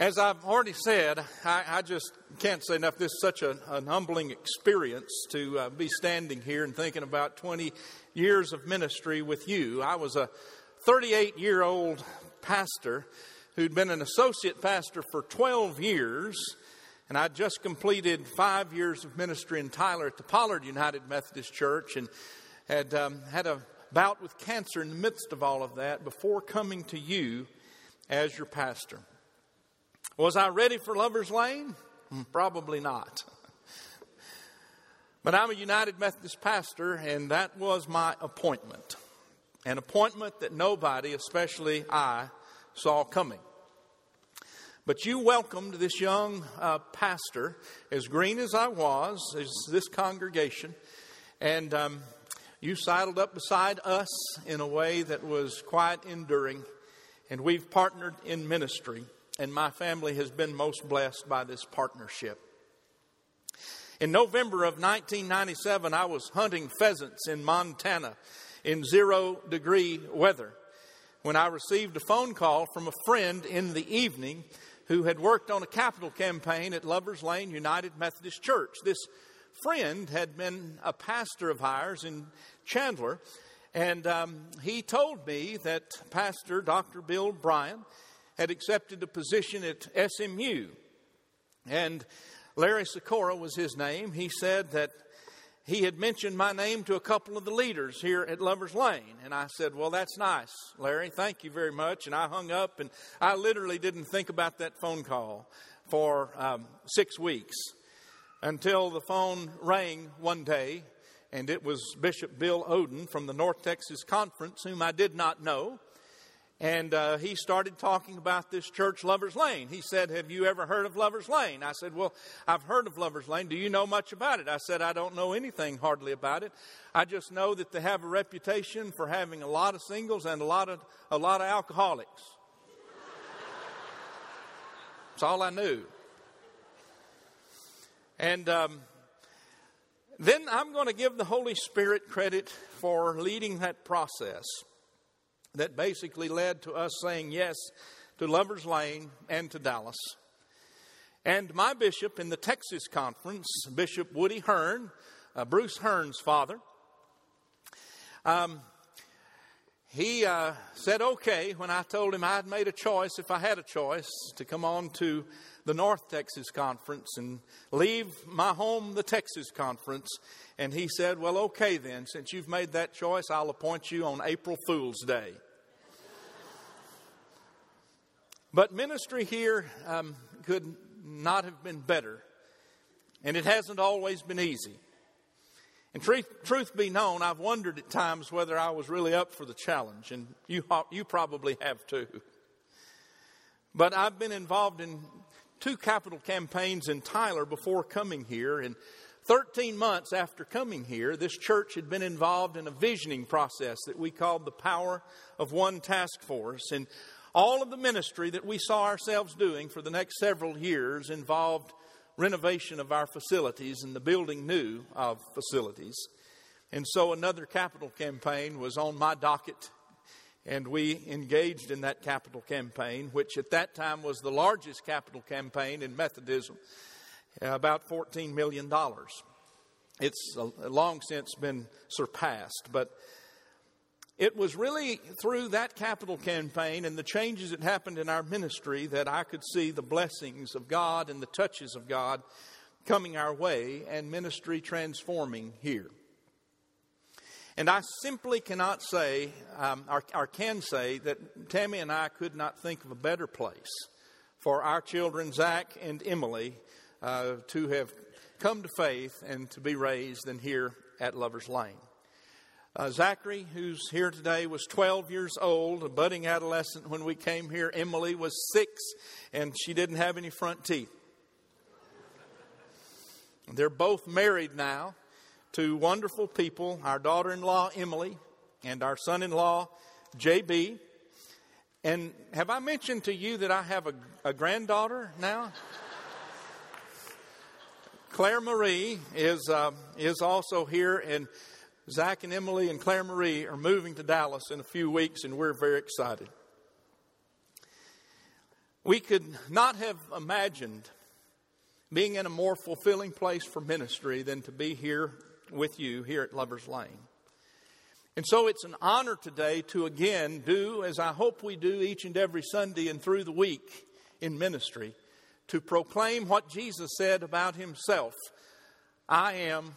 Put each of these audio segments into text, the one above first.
As I've already said, I, I, just can't say enough. This is such a, an humbling experience to uh, be standing here and thinking about 20 years of ministry with you. I was a 38 year old pastor who'd been an associate pastor for 12 years, and I'd just completed five years of ministry in Tyler at the Pollard United Methodist Church and had um, had a bout with cancer in the midst of all of that before coming to you as your pastor. Was I ready for Lover's Lane? Hmm, probably not. But I'm a United Methodist pastor, and that was my appointment. An appointment that nobody, especially I, saw coming. But you welcomed this young uh, pastor, as green as I was, as this congregation, and um, you sidled up beside us in a way that was quite enduring, and we've partnered in ministry and my family has been most blessed by this partnership. In November of 1997, I was hunting pheasants in Montana in zero degree weather when I received a phone call from a friend in the evening who had worked on a capital campaign at Lovers Lane United Methodist Church. This friend had been a pastor of ours in Chandler, and um, he told me that Pastor Dr. Bill Bryan had accepted a position at SMU. And Larry Sikora was his name. He said that he had mentioned my name to a couple of the leaders here at Lover's Lane. And I said, Well, that's nice, Larry. Thank you very much. And I hung up, and I literally didn't think about that phone call for um, six weeks until the phone rang one day, and it was Bishop Bill Oden from the North Texas Conference, whom I did not know. And uh, he started talking about this church, Lover's Lane. He said, Have you ever heard of Lover's Lane? I said, Well, I've heard of Lover's Lane. Do you know much about it? I said, I don't know anything hardly about it. I just know that they have a reputation for having a lot of singles and a lot of, a lot of alcoholics. That's all I knew. And um, then I'm going to give the Holy Spirit credit for leading that process that basically led to us saying yes to Lover's Lane and to Dallas. And my bishop in the Texas conference, Bishop Woody Hearn, uh, Bruce Hearn's father, um, he uh, said okay when I told him I'd made a choice, if I had a choice, to come on to the North Texas Conference and leave my home, the Texas Conference. And he said, Well, okay then, since you've made that choice, I'll appoint you on April Fool's Day. but ministry here um, could not have been better, and it hasn't always been easy. And truth, truth be known, I've wondered at times whether I was really up for the challenge, and you, you probably have too. But I've been involved in two capital campaigns in Tyler before coming here. And 13 months after coming here, this church had been involved in a visioning process that we called the Power of One Task Force. And all of the ministry that we saw ourselves doing for the next several years involved renovation of our facilities and the building new of facilities. And so another capital campaign was on my docket and we engaged in that capital campaign, which at that time was the largest capital campaign in Methodism, uh, about $14 million. It's long since been surpassed, but it was really through that capital campaign and the changes that happened in our ministry that I could see the blessings of God and the touches of God coming our way and ministry transforming here. And I simply cannot say, um, or, or can say, that Tammy and I could not think of a better place for our children, Zach and Emily, uh, to have come to faith and to be raised than here at Lover's Lane. Uh, Zachary, who's here today, was 12 years old, a budding adolescent when we came here. Emily was six, and she didn't have any front teeth. They're both married now to wonderful people our daughter in law, Emily, and our son in law, JB. And have I mentioned to you that I have a, a granddaughter now? Claire Marie is, uh, is also here, and Zach and Emily and Claire Marie are moving to Dallas in a few weeks, and we're very excited. We could not have imagined being in a more fulfilling place for ministry than to be here with you here at Lover's Lane. And so it's an honor today to again do, as I hope we do each and every Sunday and through the week in ministry, to proclaim what Jesus said about himself I am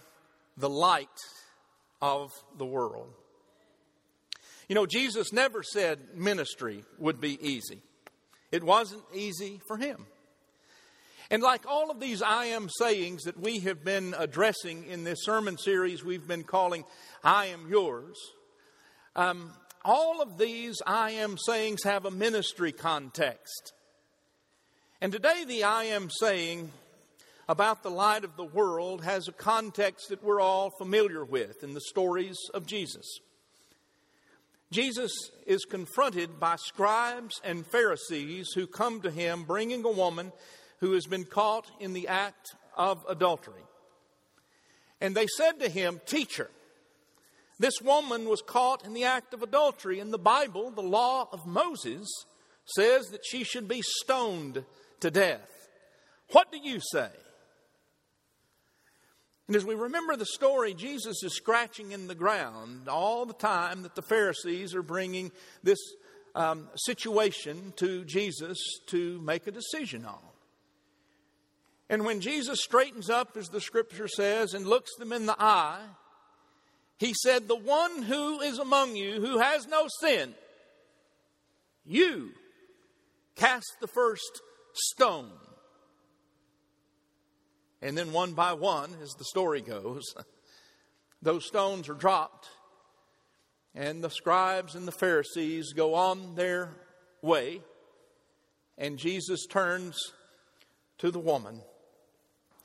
the light of the world. You know, Jesus never said ministry would be easy. It wasn't easy for him. And like all of these I am sayings that we have been addressing in this sermon series we've been calling I Am Yours, um, all of these I am sayings have a ministry context. And today, the I am saying about the light of the world has a context that we're all familiar with in the stories of Jesus. Jesus is confronted by scribes and Pharisees who come to him bringing a woman who has been caught in the act of adultery. And they said to him, Teacher, this woman was caught in the act of adultery. In the Bible, the law of Moses says that she should be stoned to death. What do you say? And as we remember the story, Jesus is scratching in the ground all the time that the Pharisees are bringing this um, situation to Jesus to make a decision on. And when Jesus straightens up, as the scripture says, and looks them in the eye, he said, The one who is among you who has no sin, you cast the first stone. And then one by one, as the story goes, those stones are dropped, and the scribes and the Pharisees go on their way, and Jesus turns to the woman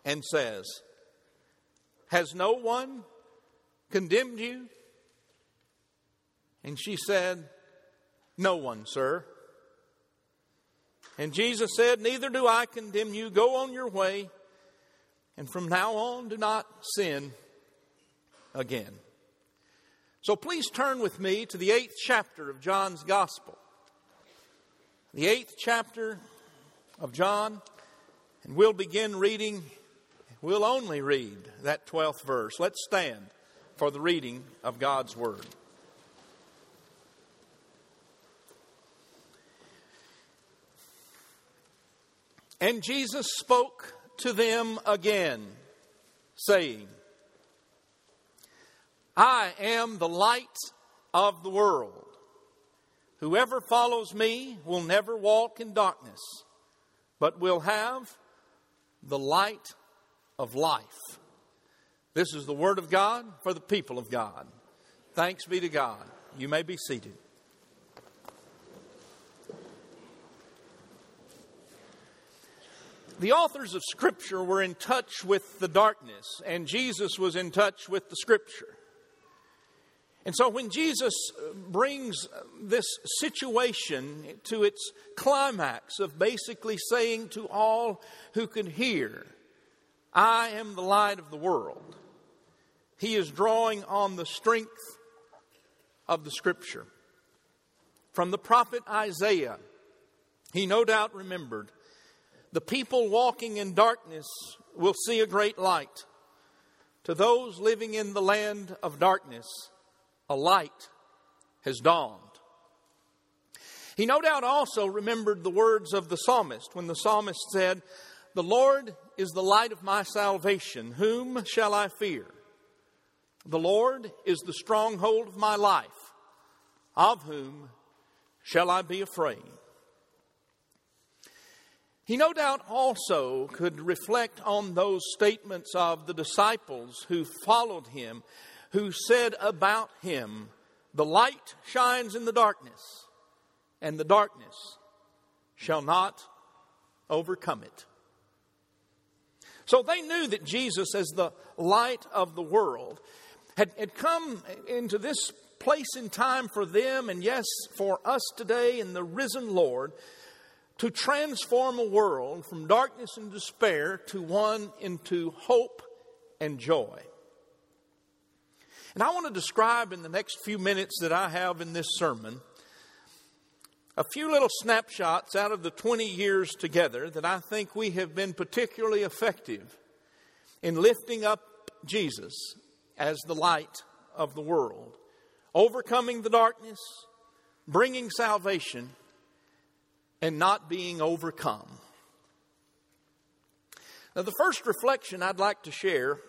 and says, Has no one condemned you? And she said, No one, sir. And Jesus said, Neither do I condemn you. Go on your way. And from now on, do not sin again. So please turn with me to the eighth chapter of John's Gospel. The eighth chapter of John, and we'll begin reading We'll only read that 12th verse. Let's stand for the reading of God's Word. And Jesus spoke to them again, saying, I am the light of the world. Whoever follows me will never walk in darkness, but will have the light of life. This is the Word of God for the people of God. Thanks be to God. You may be seated. The authors of Scripture were in touch with the darkness, and Jesus was in touch with the Scripture. And so when Jesus uh, brings uh, this situation to its climax of basically saying to all who can hear, I am the light of the world. He is drawing on the strength of the scripture. From the prophet Isaiah, he no doubt remembered the people walking in darkness will see a great light. To those living in the land of darkness, a light has dawned. He no doubt also remembered the words of the psalmist when the psalmist said, The Lord is the light of my salvation. Whom shall I fear? The Lord is the stronghold of my life. Of whom shall I be afraid? He no doubt also could reflect on those statements of the disciples who followed him, who said about him, The light shines in the darkness, and the darkness shall not overcome it. So they knew that Jesus, as the light of the world, had, had come into this place in time for them, and yes, for us today in the risen Lord, to transform a world from darkness and despair to one into hope and joy. And I want to describe in the next few minutes that I have in this sermon a few little snapshots out of the 20 years together that I think we have been particularly effective in lifting up Jesus as the light of the world, overcoming the darkness, bringing salvation, and not being overcome. Now, the first reflection I'd like to share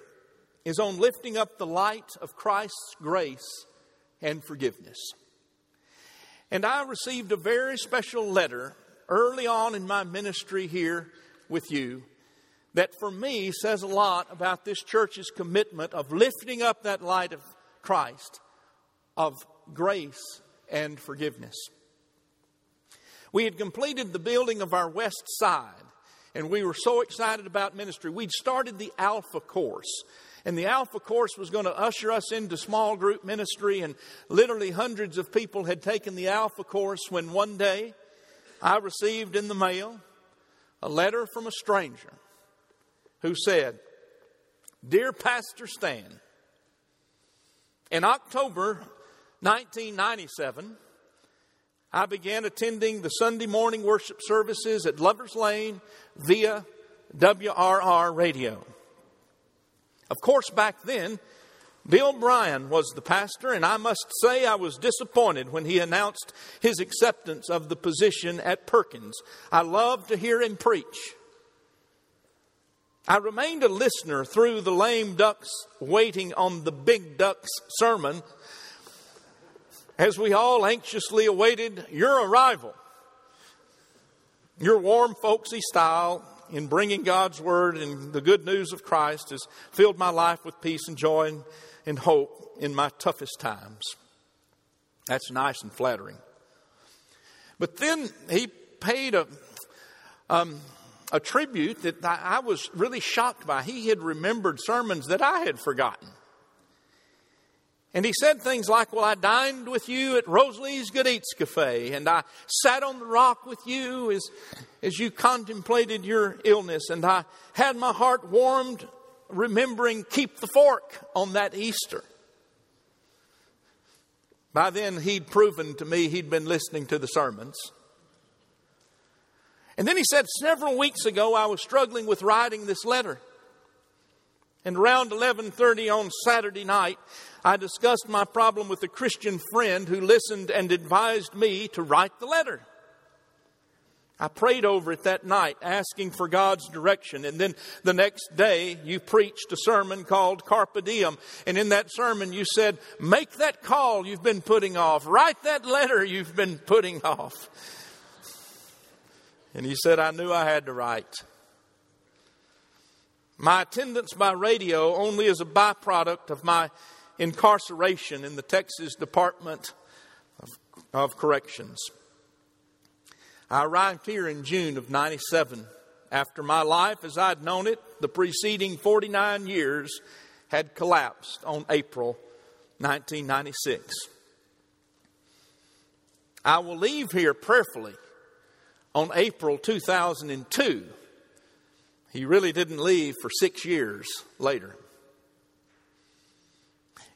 is on lifting up the light of Christ's grace and forgiveness. And I received a very special letter early on in my ministry here with you that for me says a lot about this church's commitment of lifting up that light of Christ, of grace and forgiveness. We had completed the building of our west side, and we were so excited about ministry. We'd started the Alpha course. And the Alpha course was going to usher us into small group ministry, and literally hundreds of people had taken the Alpha course when one day I received in the mail a letter from a stranger who said, Dear Pastor Stan, in October 1997, I began attending the Sunday morning worship services at Lover's Lane via WRR radio. Of course, back then, Bill Bryan was the pastor, and I must say I was disappointed when he announced his acceptance of the position at Perkins. I loved to hear him preach. I remained a listener through the lame ducks waiting on the big ducks sermon as we all anxiously awaited your arrival. Your warm, folksy style in bringing God's word and the good news of Christ has filled my life with peace and joy and, and hope in my toughest times. That's nice and flattering. But then he paid a, um, a tribute that I was really shocked by. He had remembered sermons that I had forgotten. And he said things like, Well, I dined with you at Rosalie's Good Eats Cafe, and I sat on the rock with you as, as you contemplated your illness, and I had my heart warmed remembering Keep the Fork on that Easter. By then, he'd proven to me he'd been listening to the sermons. And then he said, Several weeks ago, I was struggling with writing this letter. And around 11:30 on Saturday night, I discussed my problem with a Christian friend who listened and advised me to write the letter. I prayed over it that night, asking for God's direction. And then the next day, you preached a sermon called Carpe Diem. And in that sermon, you said, Make that call you've been putting off. Write that letter you've been putting off. And he said, I knew I had to write. My attendance by radio only is a byproduct of my incarceration in the Texas Department of, of Corrections. I arrived here in June of 97 after my life as I'd known it the preceding 49 years had collapsed on April 1996. I will leave here prayerfully on April 2002 he really didn't leave for six years later.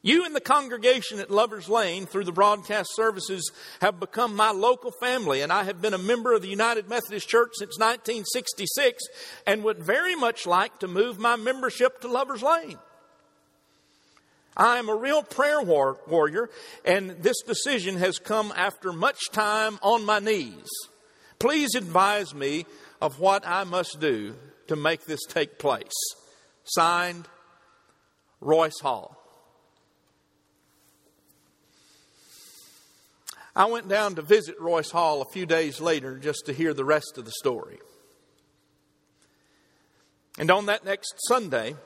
You and the congregation at Lover's Lane through the broadcast services have become my local family, and I have been a member of the United Methodist Church since 1966 and would very much like to move my membership to Lover's Lane. I am a real prayer war- warrior, and this decision has come after much time on my knees. Please advise me of what I must do to make this take place. Signed, Royce Hall. I went down to visit Royce Hall a few days later just to hear the rest of the story. And on that next Sunday,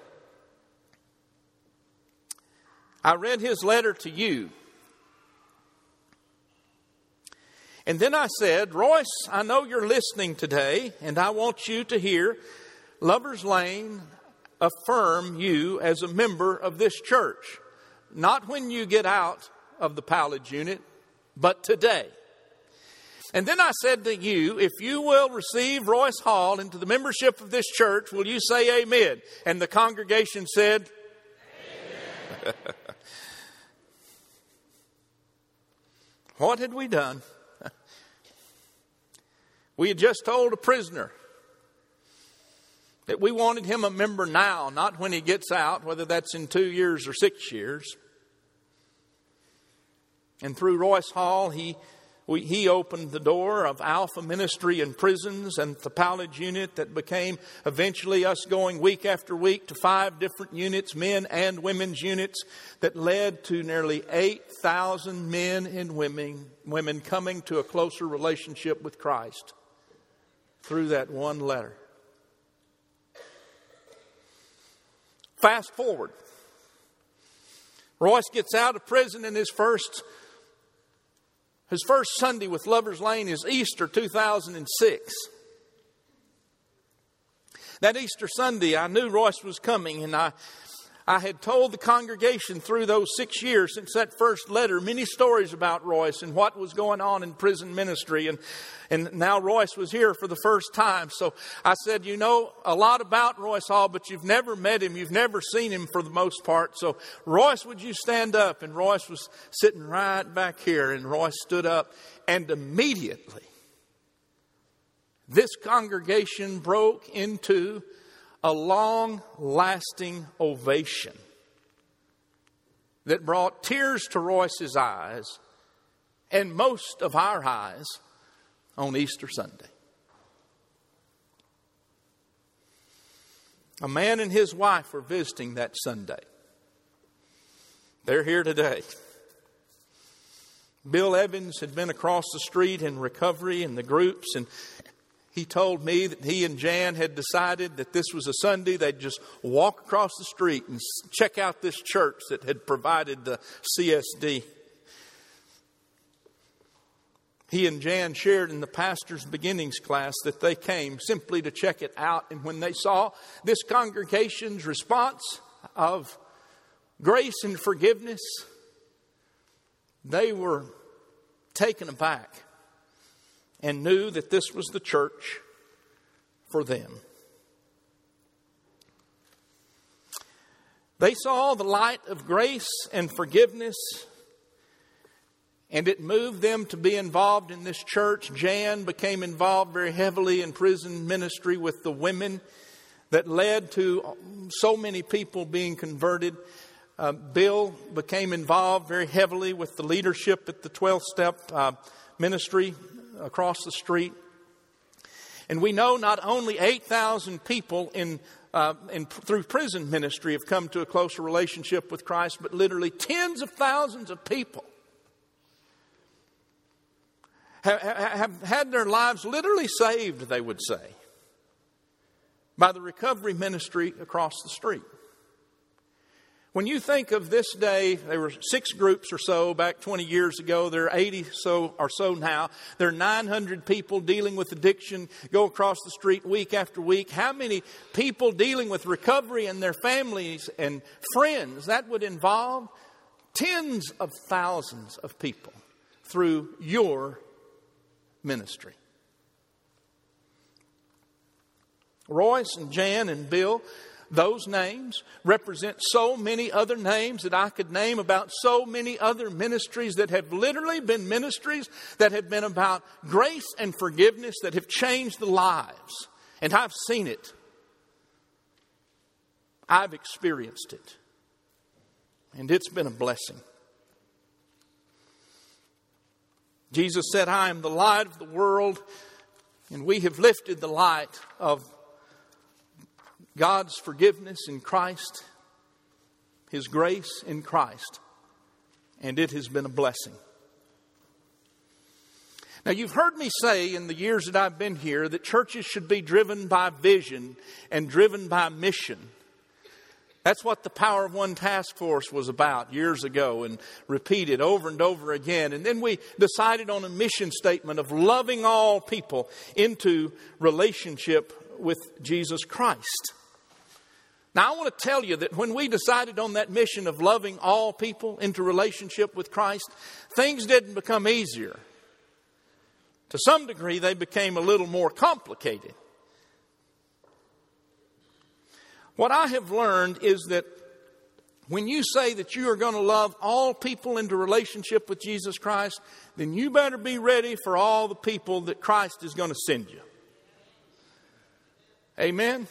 I read his letter to you And then I said, Royce, I know you're listening today, and I want you to hear Lover's Lane affirm you as a member of this church. Not when you get out of the Powledge unit, but today. And then I said to you, if you will receive Royce Hall into the membership of this church, will you say amen? And the congregation said, Amen. what had we done? We had just told a prisoner that we wanted him a member now, not when he gets out, whether that's in two years or six years. And through Royce Hall, he, we, he opened the door of Alpha Ministry in prisons and the Powledge unit that became eventually us going week after week to five different units, men and women's units, that led to nearly 8,000 men and women, women coming to a closer relationship with Christ through that one letter. Fast forward. Royce gets out of prison in his first his first Sunday with Lover's Lane is Easter 2006. That Easter Sunday, I knew Royce was coming, and I, I had told the congregation through those six years since that first letter many stories about Royce and what was going on in prison ministry. And, and now Royce was here for the first time. So I said, You know a lot about Royce Hall, but you've never met him. You've never seen him for the most part. So, Royce, would you stand up? And Royce was sitting right back here. And Royce stood up, and immediately this congregation broke into a long lasting ovation that brought tears to Royce's eyes and most of our eyes on Easter Sunday. A man and his wife were visiting that Sunday. They're here today. Bill Evans had been across the street in recovery in the groups, and he told me that he and Jan had decided that this was a Sunday they'd just walk across the street and check out this church that had provided the CSD. He and Jan shared in the pastor's beginnings class that they came simply to check it out. And when they saw this congregation's response of grace and forgiveness, they were taken aback and knew that this was the church for them. They saw the light of grace and forgiveness, and it moved them to be involved in this church. Jan became involved very heavily in prison ministry with the women that led to so many people being converted. Uh, Bill became involved very heavily with the leadership at the 12 step uh, ministry across the street. And we know not only 8,000 people in, uh, in, through prison ministry have come to a closer relationship with Christ, but literally tens of thousands of people have, have had their lives literally saved, they would say, by the recovery ministry across the street. When you think of this day, there were six groups or so back 20 years ago. There are 80 so or so now. There are 900 people dealing with addiction go across the street week after week. How many people dealing with recovery and their families and friends? That would involve tens of thousands of people through your ministry. Royce and Jan and Bill those names represent so many other names that I could name about so many other ministries that have literally been ministries that have been about grace and forgiveness that have changed the lives. And I've seen it. I've experienced it. And it's been a blessing. Jesus said, I am the light of the world, and we have lifted the light of God's forgiveness in Christ, His grace in Christ, and it has been a blessing. Now, you've heard me say in the years that I've been here that churches should be driven by vision and driven by mission. That's what the Power of One Task Force was about years ago and repeated over and over again. And then we decided on a mission statement of loving all people into relationship with Jesus Christ. Now, I want to tell you that when we decided on that mission of loving all people into relationship with Christ, things didn't become easier. To some degree, they became a little more complicated. What I have learned is that When you say that you are going to love all people into relationship with Jesus Christ, then you better be ready for all the people that Christ is going to send you. Amen?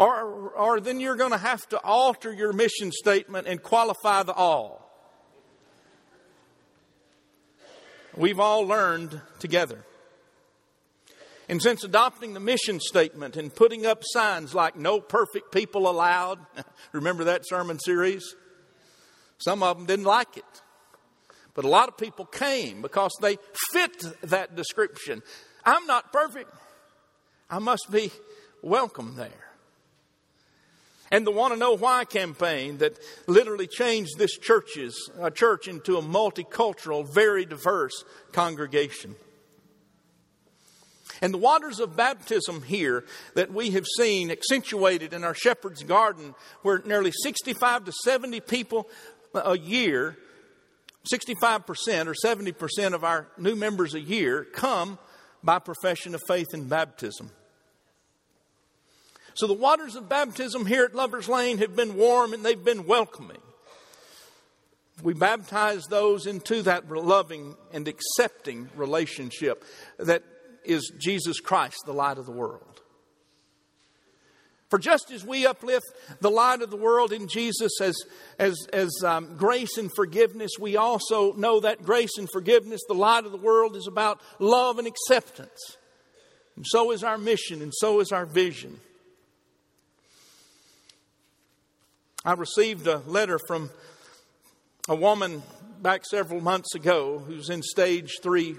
Or, or then you're going to have to alter your mission statement and qualify the all. We've all learned together. And since adopting the mission statement and putting up signs like no perfect people allowed, remember that sermon series? Some of them didn't like it. But a lot of people came because they fit that description. I'm not perfect. I must be welcome there. And the Want to Know Why campaign that literally changed this church's, uh, church into a multicultural, very diverse congregation. And the waters of baptism here that we have seen accentuated in our shepherd's garden, where nearly 65 to 70 people a year, 65% or 70% of our new members a year come by profession of faith in baptism. So the waters of baptism here at Lover's Lane have been warm and they've been welcoming. We baptize those into that loving and accepting relationship that is Jesus Christ, the light of the world. For just as we uplift the light of the world in Jesus as, as, as um, grace and forgiveness, we also know that grace and forgiveness, the light of the world, is about love and acceptance. And so is our mission, and so is our vision. I received a letter from a woman back several months ago who's in stage three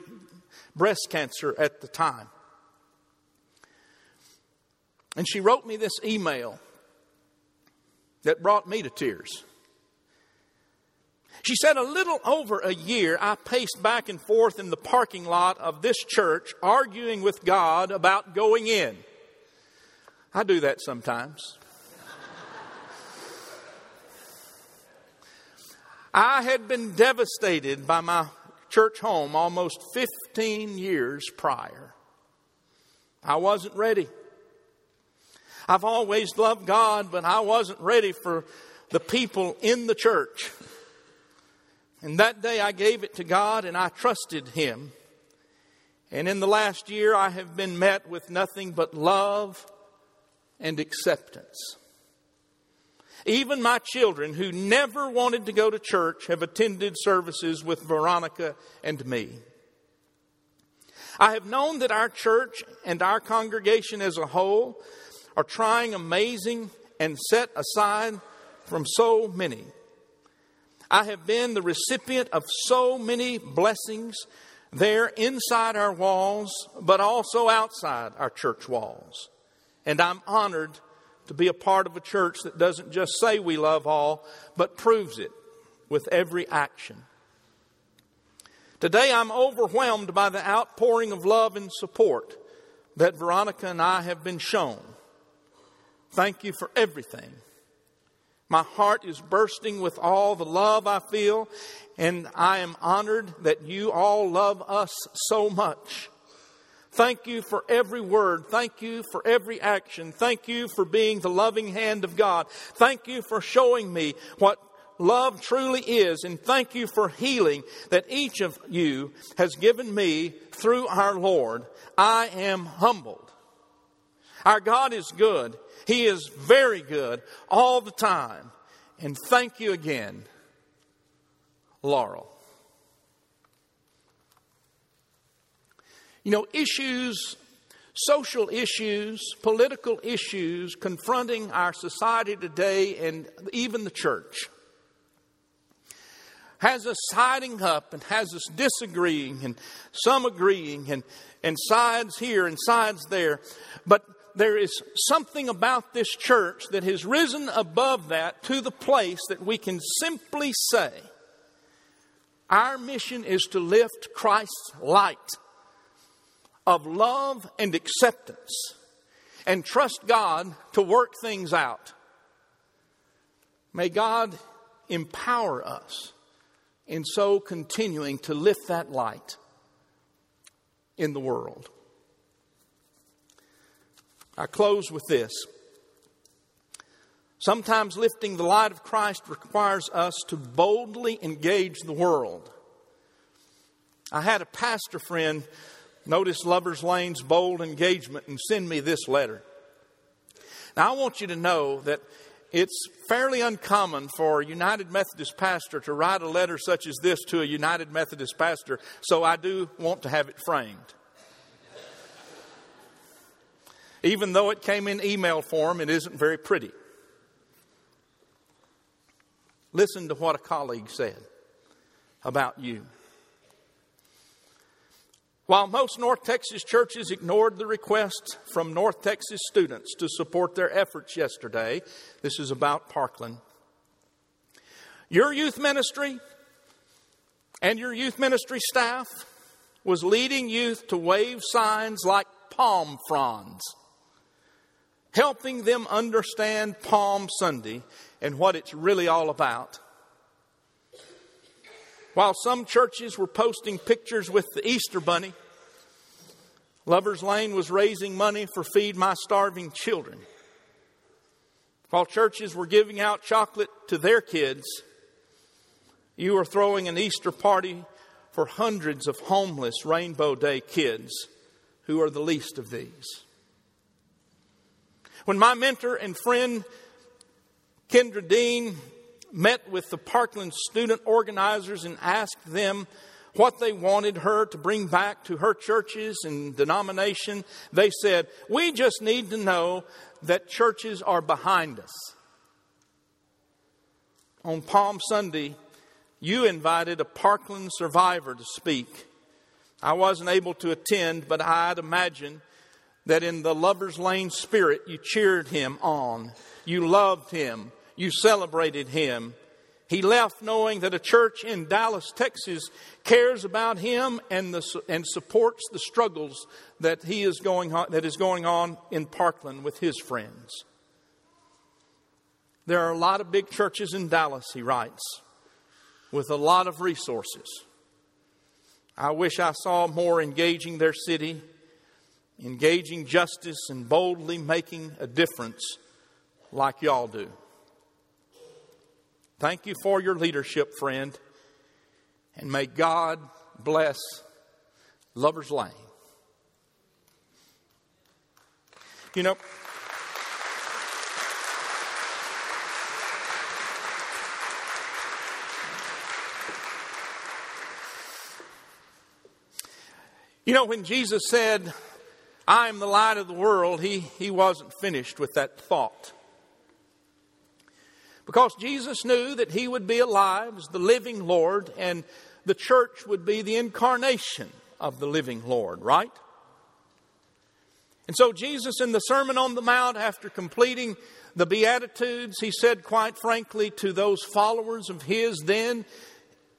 breast cancer at the time. And she wrote me this email that brought me to tears. She said, A little over a year, I paced back and forth in the parking lot of this church, arguing with God about going in. I do that sometimes. I had been devastated by my church home almost 15 years prior. I wasn't ready. I've always loved God, but I wasn't ready for the people in the church. And that day I gave it to God and I trusted Him. And in the last year, I have been met with nothing but love and acceptance. Even my children who never wanted to go to church have attended services with Veronica and me. I have known that our church and our congregation as a whole are trying amazing and set aside from so many. I have been the recipient of so many blessings there inside our walls, but also outside our church walls. And I'm honored to be a part of a church that doesn't just say we love all, but proves it with every action. Today I'm overwhelmed by the outpouring of love and support that Veronica and I have been shown. Thank you for everything. My heart is bursting with all the love I feel, and I am honored that you all love us so much. Thank you for every word. Thank you for every action. Thank you for being the loving hand of God. Thank you for showing me what love truly is. And thank you for healing that each of you has given me through our Lord. I am humbled. Our God is good. He is very good all the time. And thank you again, Laurel. You know, issues, social issues, political issues confronting our society today and even the church has us siding up and has us disagreeing and some agreeing and, and sides here and sides there. But there is something about this church that has risen above that to the place that we can simply say, our mission is to lift Christ's light of love and acceptance and trust God to work things out. May God empower us in so continuing to lift that light in the world. I close with this. Sometimes lifting the light of Christ requires us to boldly engage the world. I had a pastor friend notice Lover's Lane's bold engagement and send me this letter. Now, I want you to know that it's fairly uncommon for a United Methodist pastor to write a letter such as this to a United Methodist pastor, so I do want to have it framed. Even though it came in email form, it isn't very pretty. Listen to what a colleague said about you. While most North Texas churches ignored the request from North Texas students to support their efforts yesterday, this is about Parkland. Your youth ministry and your youth ministry staff was leading youth to wave signs like palm fronds, helping them understand Palm Sunday and what it's really all about. While some churches were posting pictures with the Easter bunny, Lover's Lane was raising money for Feed My Starving Children. While churches were giving out chocolate to their kids, you were throwing an Easter party for hundreds of homeless Rainbow Day kids who are the least of these. When my mentor and friend Kenda Dean met with the Parkland student organizers and asked them what they wanted her to bring back to her churches and denomination. They said, We just need to know that churches are behind us. On Palm Sunday, you invited a Parkland survivor to speak. I wasn't able to attend, but I'd imagine that in the lover's lane spirit, you cheered him on. You loved him. You celebrated him. He left knowing that a church in Dallas, Texas cares about him and, the, and supports the struggles that, he is going on, that is going on in Parkland with his friends. There are a lot of big churches in Dallas, he writes, with a lot of resources. I wish I saw more engaging their city, engaging justice, and boldly making a difference like y'all do. Thank you for your leadership, friend. And may God bless Lover's Lane. You know, You know, when Jesus said, I am the light of the world, he, he wasn't finished with that thought. Because Jesus knew that he would be alive as the living Lord and the church would be the incarnation of the living Lord, right? And so, Jesus, in the Sermon on the Mount, after completing the Beatitudes, he said quite frankly to those followers of his then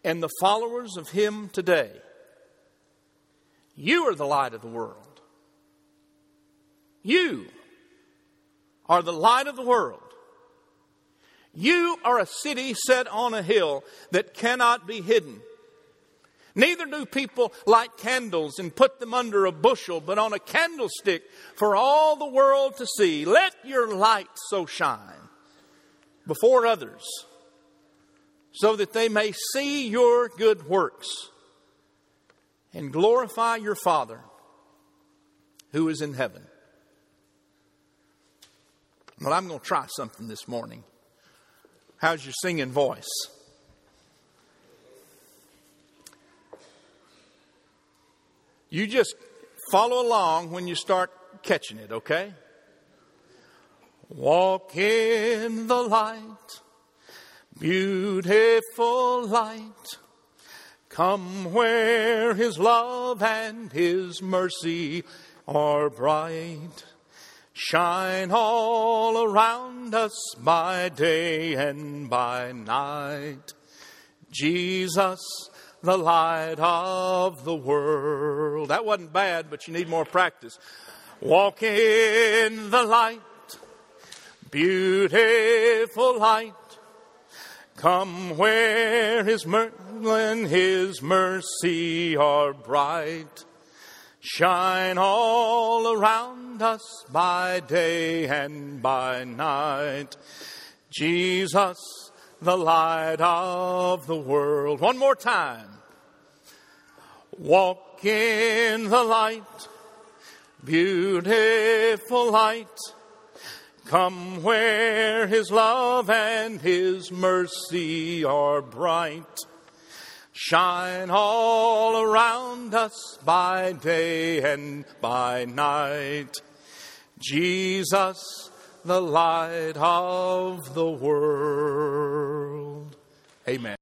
and the followers of him today You are the light of the world. You are the light of the world. You are a city set on a hill that cannot be hidden. Neither do people light candles and put them under a bushel, but on a candlestick for all the world to see. Let your light so shine before others, so that they may see your good works and glorify your Father who is in heaven. Well, I'm going to try something this morning. How's your singing voice? You just follow along when you start catching it, okay? Walk in the light, beautiful light. Come where His love and His mercy are bright shine all around us by day and by night. Jesus, the light of the world. That wasn't bad, but you need more practice. Walk in the light, beautiful light. Come where his, mer- when his mercy are bright shine all around us by day and by night. Jesus, the light of the world. One more time. Walk in the light, beautiful light. Come where his love and his mercy are bright. Shine all around us by day and by night. Jesus, the light of the world. Amen.